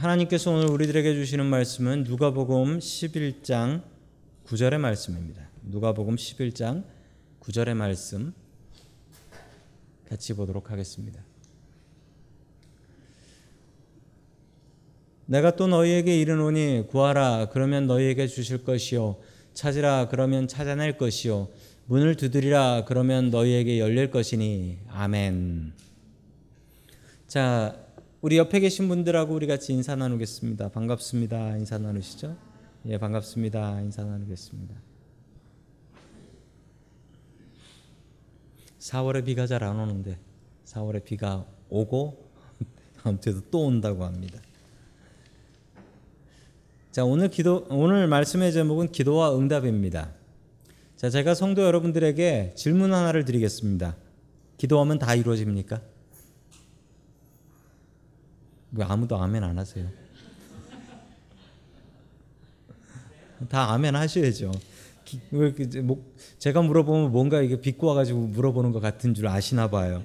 하나님께서 오늘 우리들에게 주시는 말씀은 누가복음 11장 9절의 말씀입니다. 누가복음 11장 9절의 말씀 같이 보도록 하겠습니다. 내가 또 너희에게 이르노니 구하라 그러면 너희에게 주실 것이요 찾으라 그러면 찾아낼 것이요 문을 두드리라 그러면 너희에게 열릴 것이니 아멘. 자, 우리 옆에 계신 분들하고 우리 같이 인사 나누겠습니다. 반갑습니다. 인사 나누시죠? 예, 반갑습니다. 인사 나누겠습니다. 4월에 비가 잘 안 오는데 4월에 비가 오고 다음 주에도 또 온다고 합니다. 자, 오늘 기도 오늘 말씀의 제목은 기도와 응답입니다. 자, 제가 성도 여러분들에게 질문 하나를 드리겠습니다. 기도하면 다 이루어집니까? 왜 아무도 아멘 안 하세요? 다 아멘 하셔야죠. 왜 제가 물어보면 뭔가 이게 비꼬아 가지고 물어보는 것 같은 줄 아시나 봐요.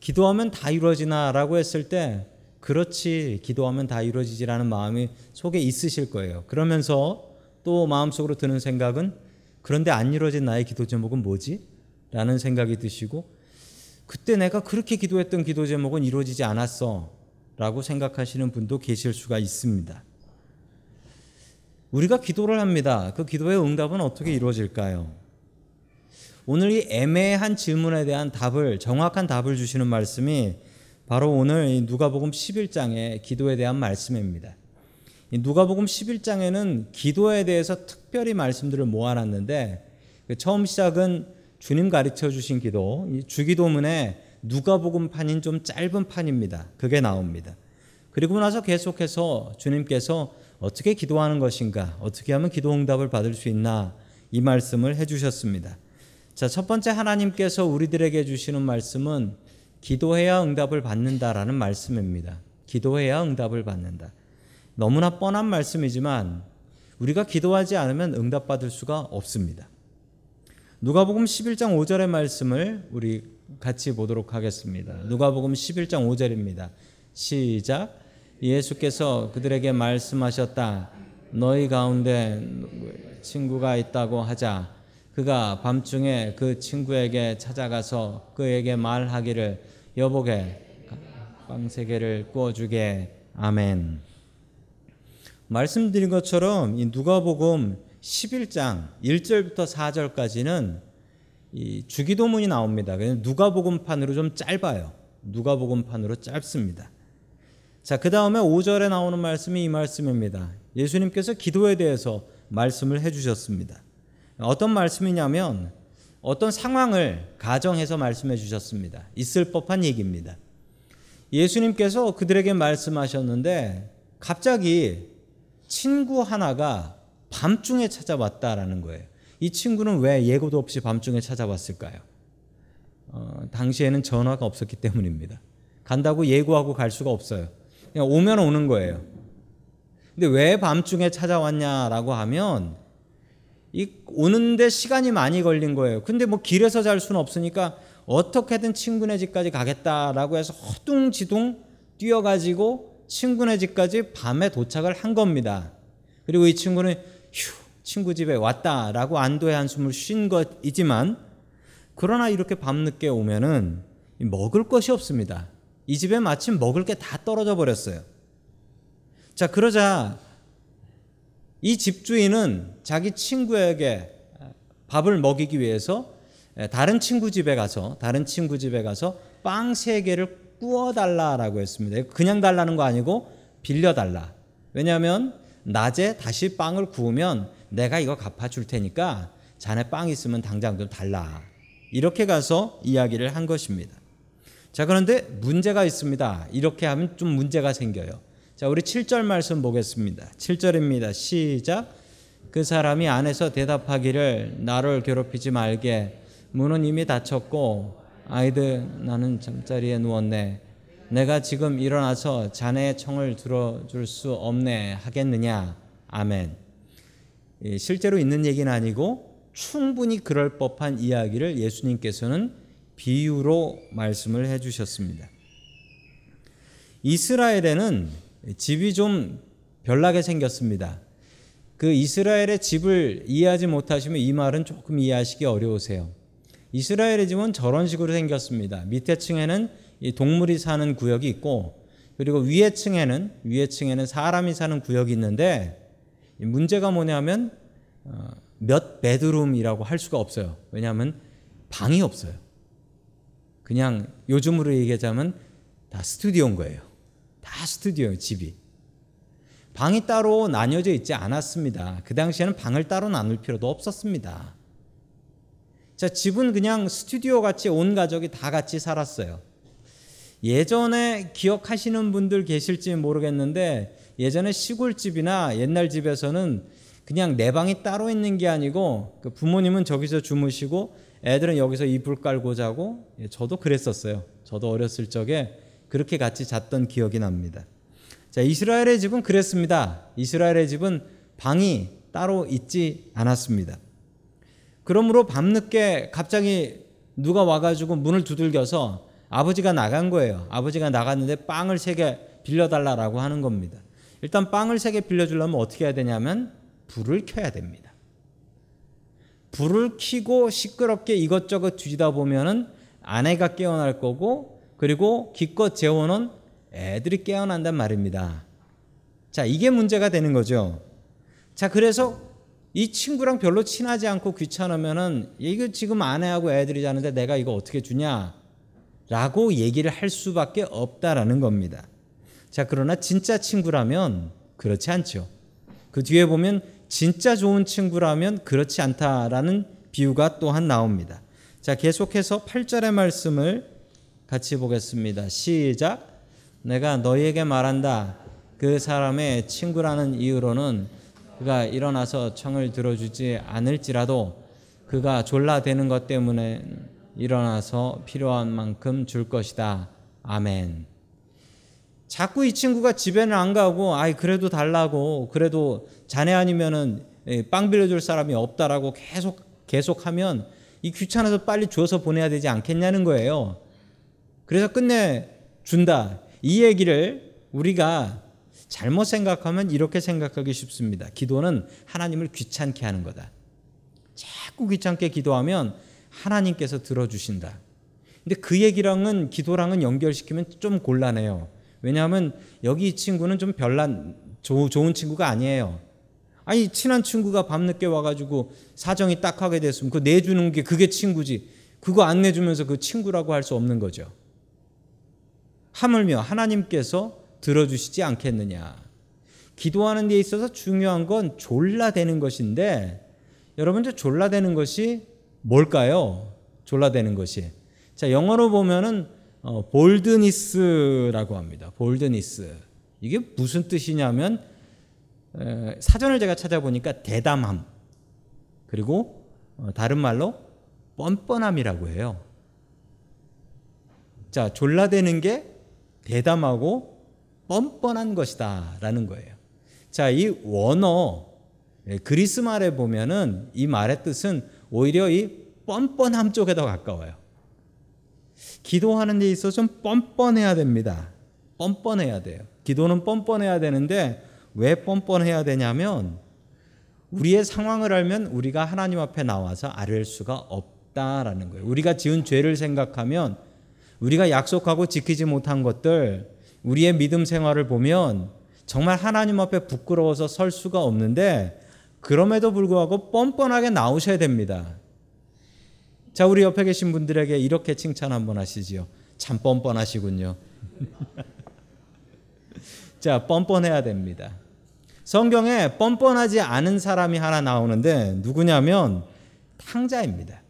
기도하면 다 이루어지나라고 했을 때 그렇지 기도하면 다 이루어지지라는 마음이 속에 있으실 거예요. 그러면서 또 마음속으로 드는 생각은 그런데 안 이루어진 나의 기도 제목은 뭐지? 라는 생각이 드시고 그때 내가 그렇게 기도했던 기도 제목은 이루어지지 않았어 라고 생각하시는 분도 계실 수가 있습니다. 우리가 기도를 합니다. 그 기도의 응답은 어떻게 이루어질까요? 오늘 이 애매한 질문에 대한 답을 정확한 답을 주시는 말씀이 바로 오늘 누가복음 11장의 기도에 대한 말씀입니다. 누가복음 11장에는 기도에 대해서 특별히 말씀들을 모아놨는데 그 처음 시작은 주님 가르쳐 주신 기도, 주기도문에 누가복음 판인 좀 짧은 판입니다. 그게 나옵니다. 그리고 나서 계속해서 주님께서 어떻게 기도하는 것인가, 어떻게 하면 기도 응답을 받을 수 있나 이 말씀을 해주셨습니다. 자, 첫 번째 하나님께서 우리들에게 주시는 말씀은 기도해야 응답을 받는다라는 말씀입니다. 기도해야 응답을 받는다. 너무나 뻔한 말씀이지만 우리가 기도하지 않으면 응답받을 수가 없습니다. 누가복음 11장 5절의 말씀을 우리 같이 보도록 하겠습니다. 누가복음 11장 5절입니다. 시작. 예수께서 그들에게 말씀하셨다. 너희 가운데 친구가 있다고 하자. 그가 밤중에 그 친구에게 찾아가서 그에게 말하기를 여보게 빵 세 개를 구워 주게 아멘. 말씀드린 것처럼 이 누가복음 11장 1절부터 4절까지는 이 주기도문이 나옵니다. 누가복음판으로 좀 짧아요. 누가복음판으로 짧습니다. 자, 그 다음에 5절에 나오는 말씀이 이 말씀입니다. 예수님께서 기도에 대해서 말씀을 해주셨습니다. 어떤 말씀이냐면 어떤 상황을 가정해서 말씀해 주셨습니다. 있을 법한 얘기입니다. 예수님께서 그들에게 말씀하셨는데 갑자기 친구 하나가 밤중에 찾아왔다라는 거예요. 이 친구는 왜 예고도 없이 밤중에 찾아왔을까요? 어, 당시에는 전화가 없었기 때문입니다. 간다고 예고하고 갈 수가 없어요. 그냥 오면 오는 거예요. 근데 왜 밤중에 찾아왔냐라고 하면 이 오는데 시간이 많이 걸린 거예요. 근데 뭐 길에서 잘 수는 없으니까 어떻게든 친구네 집까지 가겠다라고 해서 허둥지둥 뛰어가지고 친구네 집까지 밤에 도착을 한 겁니다. 그리고 이 친구는 휴 친구 집에 왔다라고 안도의 한숨을 쉰 것이지만 그러나 이렇게 밤늦게 오면은 먹을 것이 없습니다. 이 집에 마침 먹을 게 다 떨어져 버렸어요. 자 그러자 이 집주인은 자기 친구에게 밥을 먹이기 위해서 다른 친구 집에 가서 다른 친구 집에 가서 빵 세 개를 구워 달라라고 했습니다. 그냥 달라는 거 아니고 빌려 달라. 왜냐하면 낮에 다시 빵을 구우면 내가 이거 갚아줄 테니까 자네 빵 있으면 당장 좀 달라. 이렇게 가서 이야기를 한 것입니다. 자, 그런데 문제가 있습니다. 이렇게 하면 좀 문제가 생겨요. 자, 우리 7절 말씀 보겠습니다. 7절입니다. 시작. 그 사람이 안에서 대답하기를 나를 괴롭히지 말게. 문은 이미 닫혔고 아이들 나는 잠자리에 누웠네. 내가 지금 일어나서 자네의 청을 들어줄 수 없네 하겠느냐. 아멘. 실제로 있는 얘기는 아니고 충분히 그럴 법한 이야기를 예수님께서는 비유로 말씀을 해 주셨습니다. 이스라엘에는 집이 좀 별나게 생겼습니다. 그 이스라엘의 집을 이해하지 못하시면 이 말은 조금 이해하시기 어려우세요. 이스라엘의 집은 저런 식으로 생겼습니다. 밑에 층에는 동물이 사는 구역이 있고 그리고 위에 층에는 위에 층에는 사람이 사는 구역이 있는데 문제가 뭐냐면 어, 몇 베드룸이라고 할 수가 없어요. 왜냐하면 방이 없어요. 그냥 요즘으로 얘기하자면 다 스튜디오인 거예요. 다 스튜디오 집이. 방이 따로 나뉘어져 있지 않았습니다. 그 당시에는 방을 따로 나눌 필요도 없었습니다. 자, 집은 그냥 스튜디오 같이 온 가족이 다 같이 살았어요. 예전에 기억하시는 분들 계실지 모르겠는데 예전에 시골집이나 옛날 집에서는 그냥 내 방이 따로 있는 게 아니고 그 부모님은 저기서 주무시고 애들은 여기서 이불 깔고 자고 예, 저도 그랬었어요. 저도 어렸을 적에 그렇게 같이 잤던 기억이 납니다. 자, 이스라엘의 집은 그랬습니다. 이스라엘의 집은 방이 따로 있지 않았습니다. 그러므로 밤늦게 갑자기 누가 와가지고 문을 두들겨서 아버지가 나간 거예요. 아버지가 나갔는데 빵을 세 개 빌려달라라고 하는 겁니다. 일단 빵을 세 개 빌려주려면 어떻게 해야 되냐면 불을 켜야 됩니다. 불을 켜고 시끄럽게 이것저것 뒤지다 보면은 아내가 깨어날 거고 그리고 기껏 재워놓은 애들이 깨어난단 말입니다. 자, 이게 문제가 되는 거죠. 자, 그래서 이 친구랑 별로 친하지 않고 귀찮으면은 이거 지금 아내하고 애들이 자는데 내가 이거 어떻게 주냐? 라고 얘기를 할 수밖에 없다라는 겁니다. 자, 그러나 진짜 친구라면 그렇지 않죠. 그 뒤에 보면 진짜 좋은 친구라면 그렇지 않다라는 비유가 또한 나옵니다. 자, 계속해서 8절의 말씀을 같이 보겠습니다. 시작. 내가 너희에게 말한다. 그 사람의 친구라는 이유로는 그가 일어나서 청을 들어주지 않을지라도 그가 졸라대는 것 때문에 일어나서 필요한 만큼 줄 것이다. 아멘. 자꾸 이 친구가 집에는 안 가고 아이 그래도 달라고 그래도 자네 아니면은 예, 빵 빌려줄 사람이 없다라고 계속 계속하면 이 귀찮아서 빨리 줘서 보내야 되지 않겠냐는 거예요. 그래서 끝내 준다. 이 얘기를 우리가 잘못 생각하면 이렇게 생각하기 쉽습니다. 기도는 하나님을 귀찮게 하는 거다. 자꾸 귀찮게 기도하면 하나님께서 들어주신다. 근데 그 얘기랑은 기도랑은 연결시키면 좀 곤란해요. 왜냐하면 여기 이 친구는 좀 별난 좋은 친구가 아니에요. 아니 친한 친구가 밤늦게 와가지고 사정이 딱하게 됐으면 그 내주는 게 그게 친구지. 그거 안 내주면서 그 친구라고 할 수 없는 거죠. 하물며 하나님께서 들어주시지 않겠느냐. 기도하는 데 있어서 중요한 건 졸라대는 것인데 여러분 저 졸라대는 것이 뭘까요? 졸라대는 것이. 자 영어로 보면은 어, 볼드니스라고 합니다. 볼드니스. 이게 무슨 뜻이냐면 에, 사전을 제가 찾아보니까 대담함 그리고 어, 다른 말로 뻔뻔함이라고 해요. 자 졸라대는 게 대담하고 뻔뻔한 것이다라는 거예요. 자 이 원어 그리스 말에 보면은 이 말의 뜻은 오히려 이 뻔뻔함 쪽에 더 가까워요. 기도하는 데 있어서 좀 뻔뻔해야 됩니다. 뻔뻔해야 돼요. 기도는 뻔뻔해야 되는데 왜 뻔뻔해야 되냐면 우리의 상황을 알면 우리가 하나님 앞에 나와서 아뢰 수가 없다라는 거예요. 우리가 지은 죄를 생각하면 우리가 약속하고 지키지 못한 것들 우리의 믿음 생활을 보면 정말 하나님 앞에 부끄러워서 설 수가 없는데 그럼에도 불구하고 뻔뻔하게 나오셔야 됩니다. 자, 우리 옆에 계신 분들에게 이렇게 칭찬 한번 하시지요. 참 뻔뻔하시군요. 자, 뻔뻔해야 됩니다. 성경에 뻔뻔하지 않은 사람이 하나 나오는데 누구냐면 탕자입니다.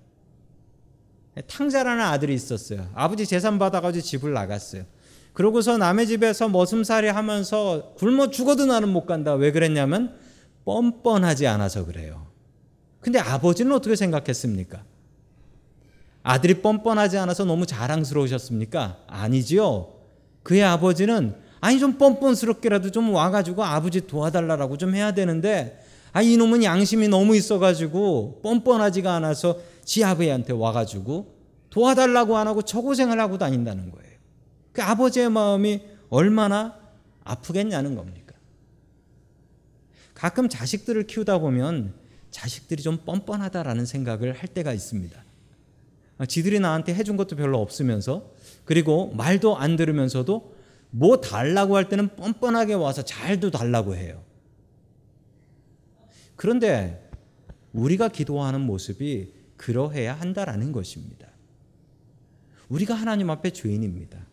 탕자라는 아들이 있었어요. 아버지 재산 받아가지고 집을 나갔어요. 그러고서 남의 집에서 머슴살이 하면서 굶어 죽어도 나는 못 간다. 왜 그랬냐면 뻔뻔하지 않아서 그래요. 근데 아버지는 어떻게 생각했습니까? 아들이 뻔뻔하지 않아서 너무 자랑스러우셨습니까? 아니지요. 그의 아버지는 아니 좀 뻔뻔스럽게라도 좀 와가지고 아버지 도와달라고 좀 해야 되는데 아 이놈은 양심이 너무 있어가지고 뻔뻔하지가 않아서 지 아버지한테 와가지고 도와달라고 안 하고 저고생을 하고 다닌다는 거예요. 그 아버지의 마음이 얼마나 아프겠냐는 겁니까? 가끔 자식들을 키우다 보면 자식들이 좀 뻔뻔하다라는 생각을 할 때가 있습니다. 아, 지들이 나한테 해준 것도 별로 없으면서 그리고 말도 안 들으면서도 뭐 달라고 할 때는 뻔뻔하게 와서 잘도 달라고 해요. 그런데 우리가 기도하는 모습이 그러해야 한다라는 것입니다. 우리가 하나님 앞에 죄인입니다.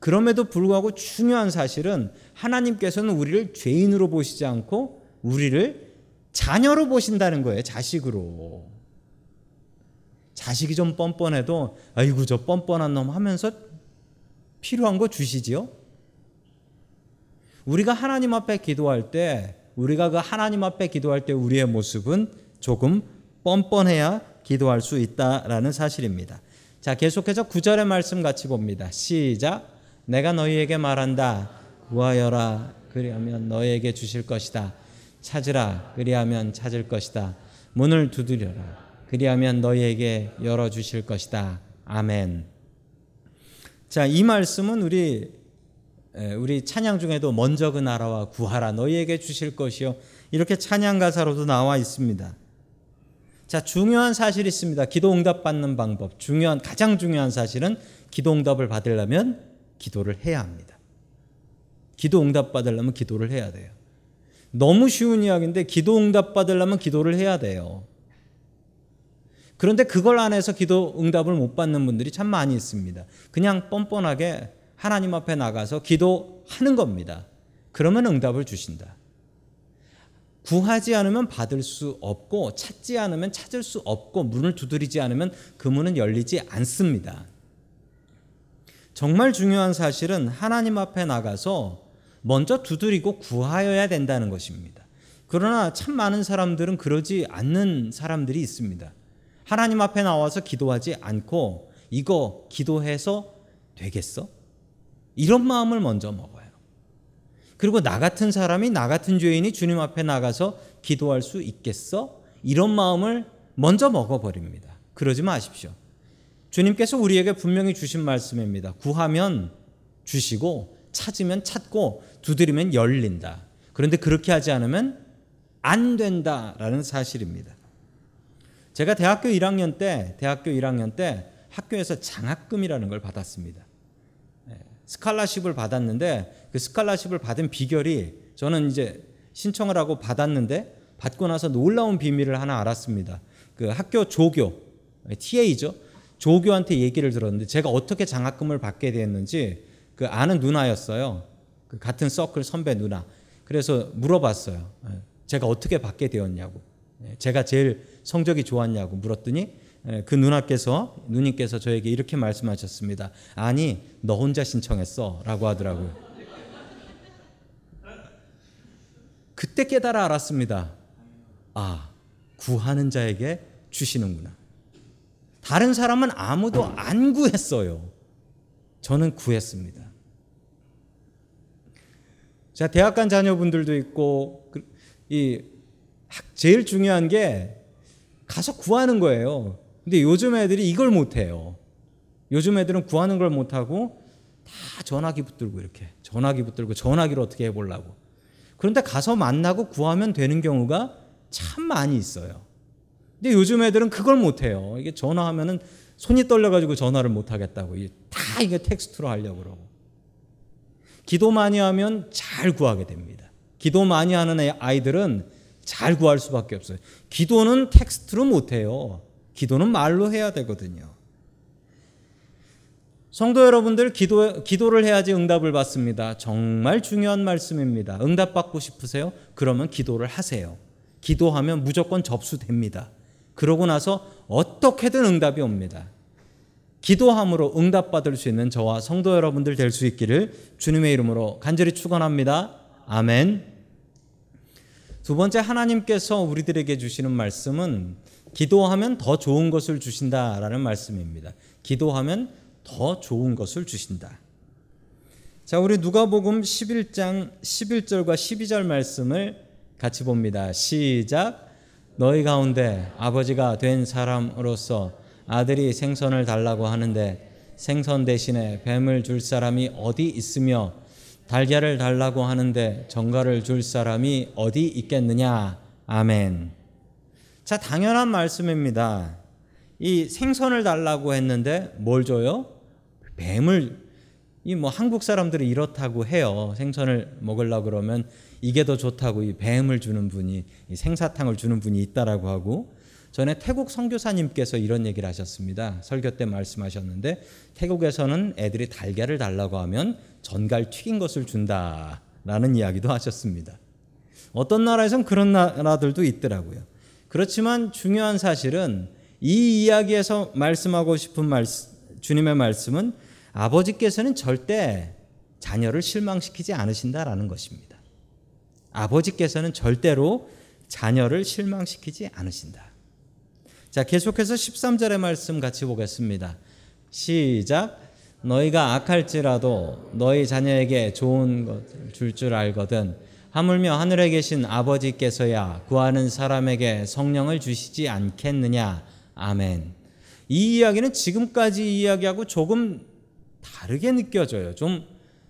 그럼에도 불구하고 중요한 사실은 하나님께서는 우리를 죄인으로 보시지 않고 우리를 자녀로 보신다는 거예요. 자식으로. 자식이 좀 뻔뻔해도 아이고 저 뻔뻔한 놈 하면서 필요한 거 주시지요. 우리가 하나님 앞에 기도할 때 우리가 그 하나님 앞에 기도할 때 우리의 모습은 조금 뻔뻔해야 기도할 수 있다라는 사실입니다. 자, 계속해서 구절의 말씀 같이 봅니다. 시작. 내가 너희에게 말한다. 구하여라. 그리하면 너희에게 주실 것이다. 찾으라. 그리하면 찾을 것이다. 문을 두드려라. 그리하면 너희에게 열어 주실 것이다. 아멘. 자, 이 말씀은 우리 우리 찬양 중에도 먼저 그 나라와 구하라 너희에게 주실 것이요 이렇게 찬양 가사로도 나와 있습니다. 자, 중요한 사실이 있습니다. 기도 응답 받는 방법. 중요한 가장 중요한 사실은 기도 응답을 받으려면 기도를 해야 합니다. 기도 응답 받으려면 기도를 해야 돼요. 너무 쉬운 이야기인데 기도 응답 받으려면 기도를 해야 돼요. 그런데 그걸 안 해서 기도 응답을 못 받는 분들이 참 많이 있습니다. 그냥 뻔뻔하게 하나님 앞에 나가서 기도하는 겁니다. 그러면 응답을 주신다. 구하지 않으면 받을 수 없고 찾지 않으면 찾을 수 없고 문을 두드리지 않으면 그 문은 열리지 않습니다. 정말 중요한 사실은 하나님 앞에 나가서 먼저 두드리고 구하여야 된다는 것입니다. 그러나 참 많은 사람들은 그러지 않는 사람들이 있습니다. 하나님 앞에 나와서 기도하지 않고 이거 기도해서 되겠어? 이런 마음을 먼저 먹어요. 그리고 나 같은 사람이 나 같은 죄인이 주님 앞에 나가서 기도할 수 있겠어? 이런 마음을 먼저 먹어버립니다. 그러지 마십시오. 주님께서 우리에게 분명히 주신 말씀입니다. 구하면 주시고 찾으면 찾고 두드리면 열린다. 그런데 그렇게 하지 않으면 안 된다라는 사실입니다. 제가 대학교 1학년 때 대학교 1학년 때 학교에서 장학금이라는 걸 받았습니다. 스칼라십을 받았는데 그 스칼라십을 받은 비결이 저는 이제 신청을 하고 받았는데 받고 나서 놀라운 비밀을 하나 알았습니다. 그 학교 조교 TA죠. 조교한테 얘기를 들었는데 제가 어떻게 장학금을 받게 됐는지 그 아는 누나였어요. 그 같은 서클 선배 누나. 그래서 물어봤어요. 예, 제가 어떻게 받게 되었냐고. 예, 제가 제일 성적이 좋았냐고 물었더니 예, 그 누나께서 누님께서 저에게 이렇게 말씀하셨습니다. 아니 너 혼자 신청했어라고 하더라고요. 그때 깨달아 알았습니다. 아 구하는 자에게 주시는구나. 다른 사람은 아무도 안 구했어요. 저는 구했습니다. 자 대학 간 자녀분들도 있고 그, 이 제일 중요한 게 가서 구하는 거예요. 근데 요즘 애들이 이걸 못 해요. 요즘 애들은 구하는 걸 못 하고 다 전화기 붙들고 이렇게 전화기 붙들고 전화기를 어떻게 해 보려고. 그런데 가서 만나고 구하면 되는 경우가 참 많이 있어요. 근데 요즘 애들은 그걸 못 해요. 이게 전화하면은 손이 떨려 가지고 전화를 못 하겠다고. 다 이게 텍스트로 하려고 그러고. 기도 많이 하면 잘 구하게 됩니다. 기도 많이 하는 아이들은 잘 구할 수밖에 없어요. 기도는 텍스트로 못해요. 기도는 말로 해야 되거든요. 성도 여러분들 기도 기도를 해야지 응답을 받습니다. 정말 중요한 말씀입니다. 응답 받고 싶으세요? 그러면 기도를 하세요. 기도하면 무조건 접수됩니다. 그러고 나서 어떻게든 응답이 옵니다. 기도함으로 응답받을 수 있는 저와 성도 여러분들 될 수 있기를 주님의 이름으로 간절히 축원합니다. 아멘. 두 번째 하나님께서 우리들에게 주시는 말씀은 기도하면 더 좋은 것을 주신다라는 말씀입니다. 기도하면 더 좋은 것을 주신다. 자, 우리 누가복음 11장 11절과 12절 말씀을 같이 봅니다. 시작. 너희 가운데 아버지가 된 사람으로서 아들이 생선을 달라고 하는데 생선 대신에 뱀을 줄 사람이 어디 있으며 달걀을 달라고 하는데 정갈을 줄 사람이 어디 있겠느냐? 아멘. 자, 당연한 말씀입니다. 이 생선을 달라고 했는데 뭘 줘요? 뱀을 이 뭐 한국 사람들이 이렇다고 해요. 생선을 먹으려 그러면 이게 더 좋다고 이 뱀을 주는 분이 이 생사탕을 주는 분이 있다라고 하고 전에 태국 선교사님께서 이런 얘기를 하셨습니다. 설교 때 말씀하셨는데 태국에서는 애들이 달걀을 달라고 하면 전갈 튀긴 것을 준다라는 이야기도 하셨습니다. 어떤 나라에선 그런 나라들도 있더라고요. 그렇지만 중요한 사실은 이 이야기에서 말씀하고 싶은 말씀, 주님의 말씀은 아버지께서는 절대 자녀를 실망시키지 않으신다라는 것입니다. 아버지께서는 절대로 자녀를 실망시키지 않으신다. 자, 계속해서 13절의 말씀 같이 보겠습니다. 시작. 너희가 악할지라도 너희 자녀에게 좋은 것을 줄줄 알거든 하물며 하늘에 계신 아버지께서야 구하는 사람에게 성령을 주시지 않겠느냐. 아멘. 이 이야기는 지금까지 이야기하고 조금 다르게 느껴져요. 좀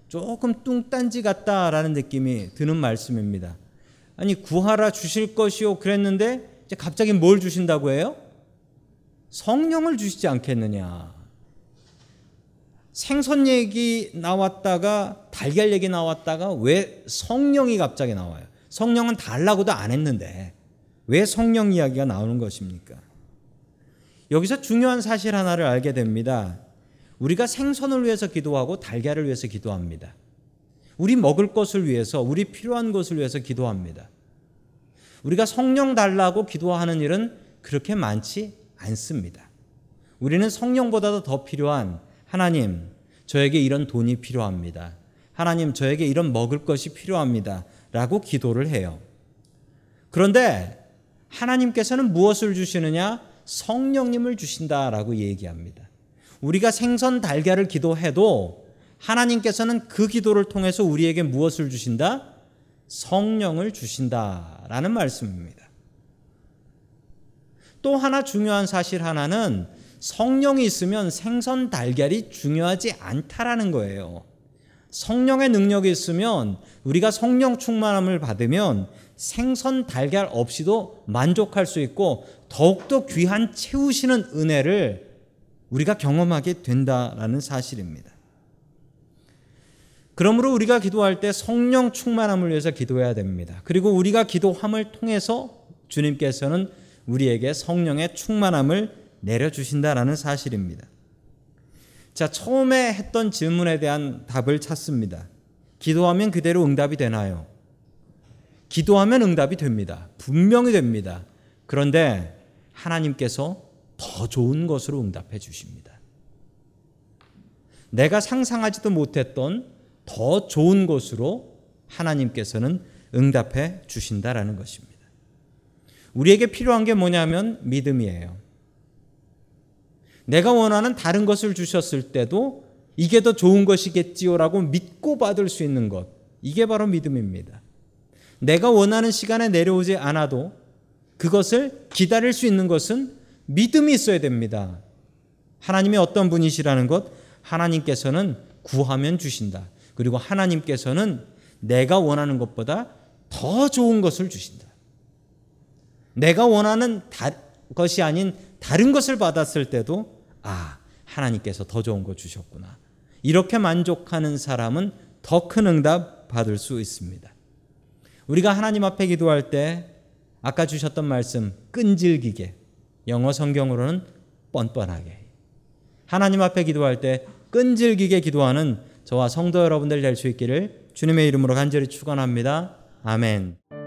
조금 뚱딴지 같다라는 느낌이 드는 말씀입니다. 아니 구하라 주실 것이요 그랬는데 이제 갑자기 뭘 주신다고 해요? 성령을 주시지 않겠느냐. 생선 얘기 나왔다가 달걀 얘기 나왔다가 왜 성령이 갑자기 나와요? 성령은 달라고도 안 했는데 왜 성령 이야기가 나오는 것입니까? 여기서 중요한 사실 하나를 알게 됩니다. 우리가 생선을 위해서 기도하고 달걀을 위해서 기도합니다. 우리 먹을 것을 위해서, 우리 필요한 것을 위해서 기도합니다. 우리가 성령 달라고 기도하는 일은 그렇게 많지 않습니다. 우리는 성령보다도 더 필요한 하나님, 저에게 이런 돈이 필요합니다. 하나님, 저에게 이런 먹을 것이 필요합니다. 라고 기도를 해요. 그런데 하나님께서는 무엇을 주시느냐? 성령님을 주신다라고 얘기합니다. 우리가 생선 달걀을 기도해도 하나님께서는 그 기도를 통해서 우리에게 무엇을 주신다? 성령을 주신다라는 말씀입니다. 또 하나 중요한 사실 하나는 성령이 있으면 생선 달걀이 중요하지 않다라는 거예요. 성령의 능력이 있으면 우리가 성령 충만함을 받으면 생선 달걀 없이도 만족할 수 있고 더욱더 귀한 채우시는 은혜를 우리가 경험하게 된다라는 사실입니다. 그러므로 우리가 기도할 때 성령 충만함을 위해서 기도해야 됩니다. 그리고 우리가 기도함을 통해서 주님께서는 우리에게 성령의 충만함을 내려주신다라는 사실입니다. 자, 처음에 했던 질문에 대한 답을 찾습니다. 기도하면 그대로 응답이 되나요? 기도하면 응답이 됩니다. 분명히 됩니다. 그런데 하나님께서 더 좋은 것으로 응답해 주십니다. 내가 상상하지도 못했던 더 좋은 것으로 하나님께서는 응답해 주신다라는 것입니다. 우리에게 필요한 게 뭐냐면 믿음이에요. 내가 원하는 다른 것을 주셨을 때도 이게 더 좋은 것이겠지요라고 믿고 받을 수 있는 것. 이게 바로 믿음입니다. 내가 원하는 시간에 내려오지 않아도 그것을 기다릴 수 있는 것은 믿음이 있어야 됩니다. 하나님이 어떤 분이시라는 것, 하나님께서는 구하면 주신다. 그리고 하나님께서는 내가 원하는 것보다 더 좋은 것을 주신다. 내가 원하는 것이 아닌 다른 것을 받았을 때도 아, 하나님께서 더 좋은 거 주셨구나. 이렇게 만족하는 사람은 더 큰 응답 받을 수 있습니다. 우리가 하나님 앞에 기도할 때 아까 주셨던 말씀 끈질기게 영어 성경으로는 뻔뻔하게 하나님 앞에 기도할 때 끈질기게 기도하는 저와 성도 여러분들 될 수 있기를 주님의 이름으로 간절히 축원합니다. 아멘.